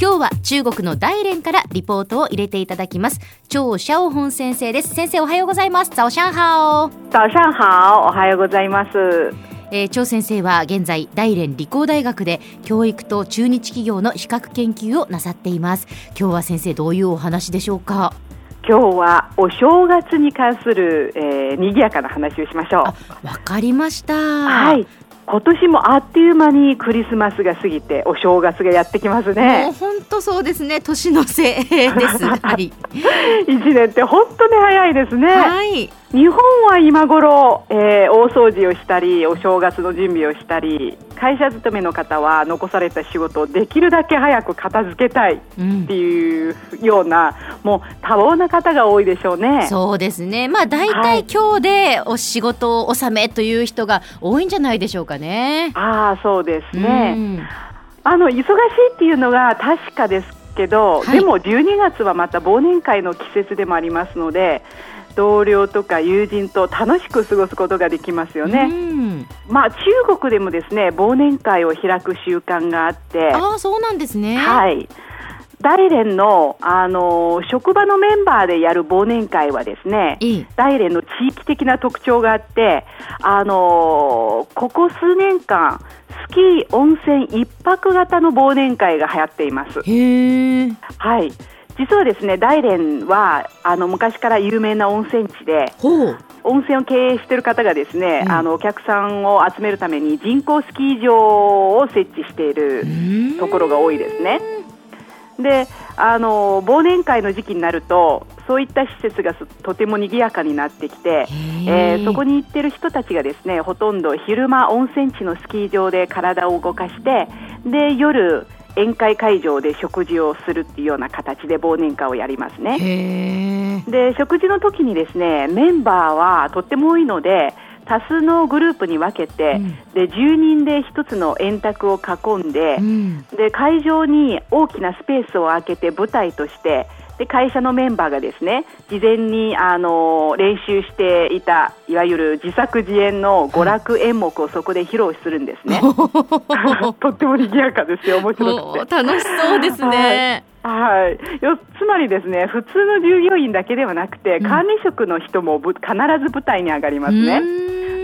今日は中国の大連からリポートを入れていただきます。張シャオホン先生です。先生おはようございます。早上好早上好おはようございます。えー、張先生は現在大連理工大学で教育と中日企業の比較研究をなさっています。今日は先生どういうお話でしょうか？今日はお正月に関する、えー、賑やかな話をしましょう。わかりました。はい今年もあっという間にクリスマスが過ぎてお正月がやってきますね。本当そうですね。年のせいです。はい。一年って本当に早いですね。はい。日本は今頃、えー、大掃除をしたりお正月の準備をしたり会社勤めの方は残された仕事をできるだけ早く片付けたいっていうような、うん、もう多忙な方が多いでしょうね。そうですね。まあ大体今日でお仕事納めという人が多いんじゃないでしょうかね。ああそうですね。うん、あの忙しいっていうのが確かですけど、はい、でも12月はまた忘年会の季節でもありますので。同僚とか友人と楽しく過ごすことができますよね。まあ中国でもですね忘年会を開く習慣があってあそうなんですね。はい大連の、あの職場のメンバーでやる忘年会はですね、大連の地域的な特徴があって、あのここ数年間、スキー温泉一泊型の忘年会が流行っています。はい。実はですね大連はあの昔から有名な温泉地で温泉を経営している方がですね、うん、あのお客さんを集めるために人工スキー場を設置しているところが多いですね。であの忘年会の時期になるとそういった施設がとても賑やかになってきて、えー、そこに行っている人たちがですねほとんど昼間温泉地のスキー場で体を動かしてで夜宴会会場で食事をするっていうような形で忘年会をやりますね。で食事の時にですねメンバーはとっても多いので多数のグループに分けて、うん、で10人で1つの円卓を囲んでうん、で会場に大きなスペースを空けて舞台としてで会社のメンバーがですね事前にあの練習していたいわゆる自作自演の娯楽演目をそこで披露するんですね。とっても賑やかですよ面白くて。楽しそうですね。はい、よつまりですね普通の従業員だけではなくて、管理職の人も必ず舞台に上がりますね。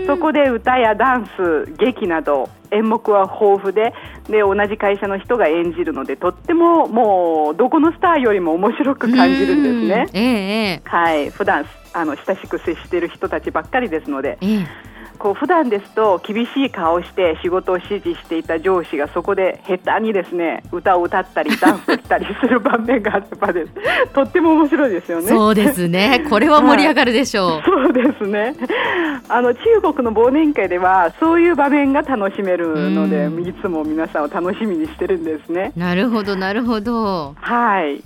そこで歌やダンス、劇など演目は豊富でで同じ会社の人が演じるのでとってももうどこのスターよりも面白く感じるんですね。えー、はい普段あの親しく接している人たちばっかりですので。えーこう普段ですと厳しい顔をして仕事を指示していた上司がそこで下手にですね歌を歌ったりダンスしたりする場面があればです とっても面白いですよね。そうですね。これは盛り上がるでしょう。はい、そうですね。あの中国の忘年会ではそういう場面が楽しめるので、いつも皆さんを楽しみにしてるんですね。なるほどなるほど。はい。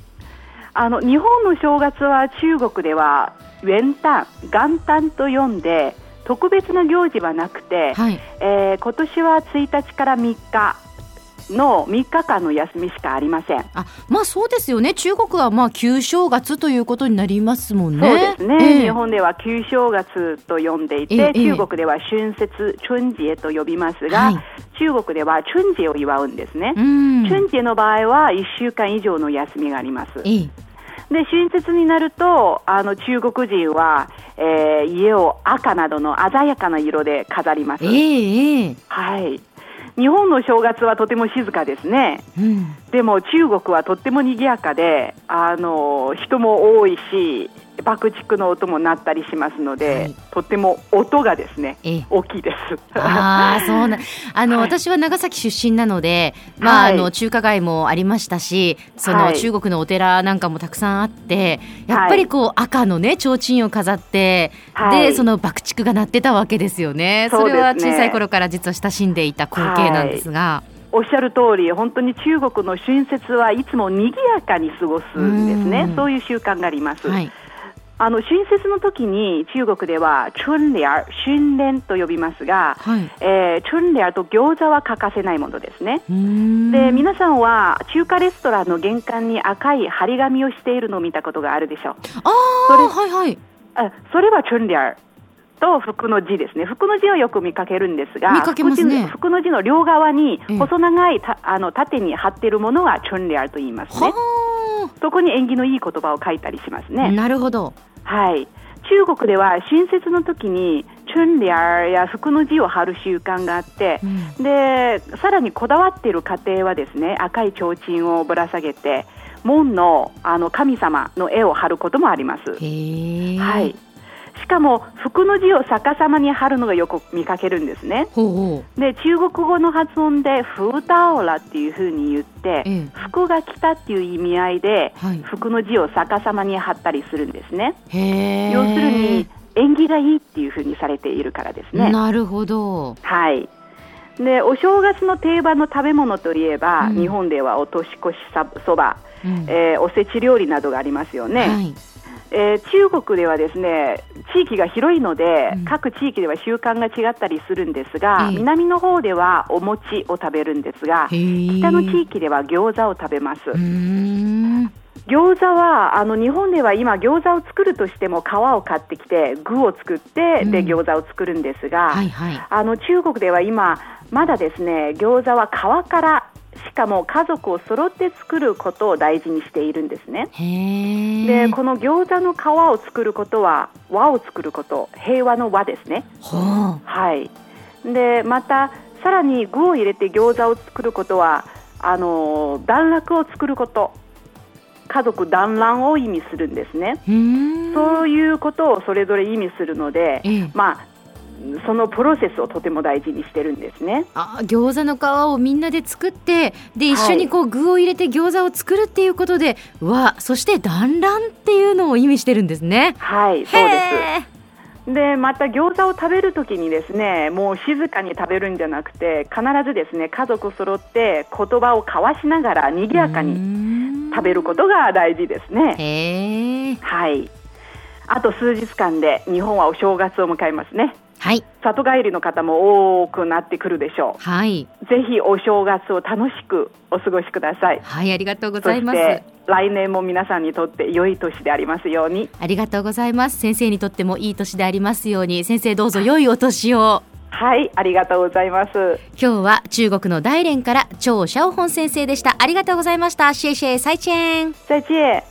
あの日本の正月は中国では元旦元旦と呼んで特別な行事はなくて、はい、えー、今年は1日から3日の3日間の休みしかありません。あ、まあそうですよね。中国はまあ旧正月ということになりますもんね。そうですね。えー、日本では旧正月と呼んでいて、えー、中国では春節春節と呼びますが、はい、中国では春節を祝うんですね。春節の場合は1週間以上の休みがあります。えーで春節になるとあの中国人は、えー、家を赤などの鮮やかな色で飾ります。えー、はい。日本の正月はとても静かですね、うん、でも中国はとっても賑やかであの人も多いし爆竹の音も鳴ったりしますので、はい、とっても音がですね大きいです。ああそうな あの、はい、私は長崎出身なので、まあ、はい、あの中華街もありましたし、その中国のお寺なんかもたくさんあって、やっぱりこう赤のね提灯を飾って、でその爆竹が鳴ってたわけですよね。それは小さい頃から実は親しんでいた光景なんですが。おっしゃる通り、本当に中国の春節はいつも賑やかに過ごすんですね、そういう習慣があります。はいあの春節の時に中国では春联、春聯と呼びますが、はい、えー、春聯と餃子は欠かせないものですね。で皆さんは中華レストランの玄関に赤い張り紙をしているのを見たことがあるでしょう。あそれはいはい。あそれは春聯。と福の字ですね。福の字をよく見かけるんですが、ね、福の字の両側に細長いた、あの縦に貼っているものがチョンレアと言いますね。そこに縁起のいい言葉を書いたりしますね。なるほど。はい。中国では春節の時にチュンリャーや福の字を貼る習慣があって、うん、でさらにこだわっている家庭はですね赤い提灯をぶら下げて門のあの神様の絵を貼ることもあります。はいしかも福の字を逆さまに貼るのがよく見かけるんですね。で中国語の発音で「フータオラ」っていうふうに言って、ええ、福が来たっていう意味合いで、はい、福の字を逆さまに貼ったりするんですね。要するに縁起がいいっていうふうにされているからですね。なるほど。はい。でお正月の定番の食べ物といえば、うん、日本ではお年越しそば、うん、えー、おせち料理などがありますよね。はいえー、中国ではですね地域が広いので、うん、各地域では習慣が違ったりするんですが、えー、南の方ではお餅を食べるんですが、北の地域では餃子を食べます。餃子はあの日本では今餃子を作るとしても皮を買ってきて具を作って、で餃子を作るんですが、はいはい、あの中国では今まだですね餃子は皮からしかも家族を揃って作ることを大事にしているんですね。でこの餃子の皮を作ることは和を作ること平和の和ですね。はい、でまたさらに具を入れて餃子を作ることはあの段落を作ること家族団らんを意味するんですね。そういうことをそれぞれ意味するので、まあそのプロセスをとても大事にしてるんですね。あ餃子の皮をみんなで作ってで一緒にこう具を入れて餃子を作るっていうことで、和そして団らんっていうのを意味してるんですね。はいそうですでまた餃子を食べるときにですねもう静かに食べるんじゃなくて必ずですね家族揃って言葉を交わしながら賑やかに食べることが大事ですね。はいあと数日間で日本はお正月を迎えますね。はい、里帰りの方も多くなってくるでしょう。はい、ぜひお正月を楽しくお過ごしください。はい、ありがとうございます。来年も皆さんにとって良い年でありますように。ありがとうございます。先生にとってもいい年でありますように、先生どうぞ良いお年を。はい、ありがとうございます。今日は中国の大連から張シャオホン先生でした。ありがとうございました。シェイシェイ、再见。再见。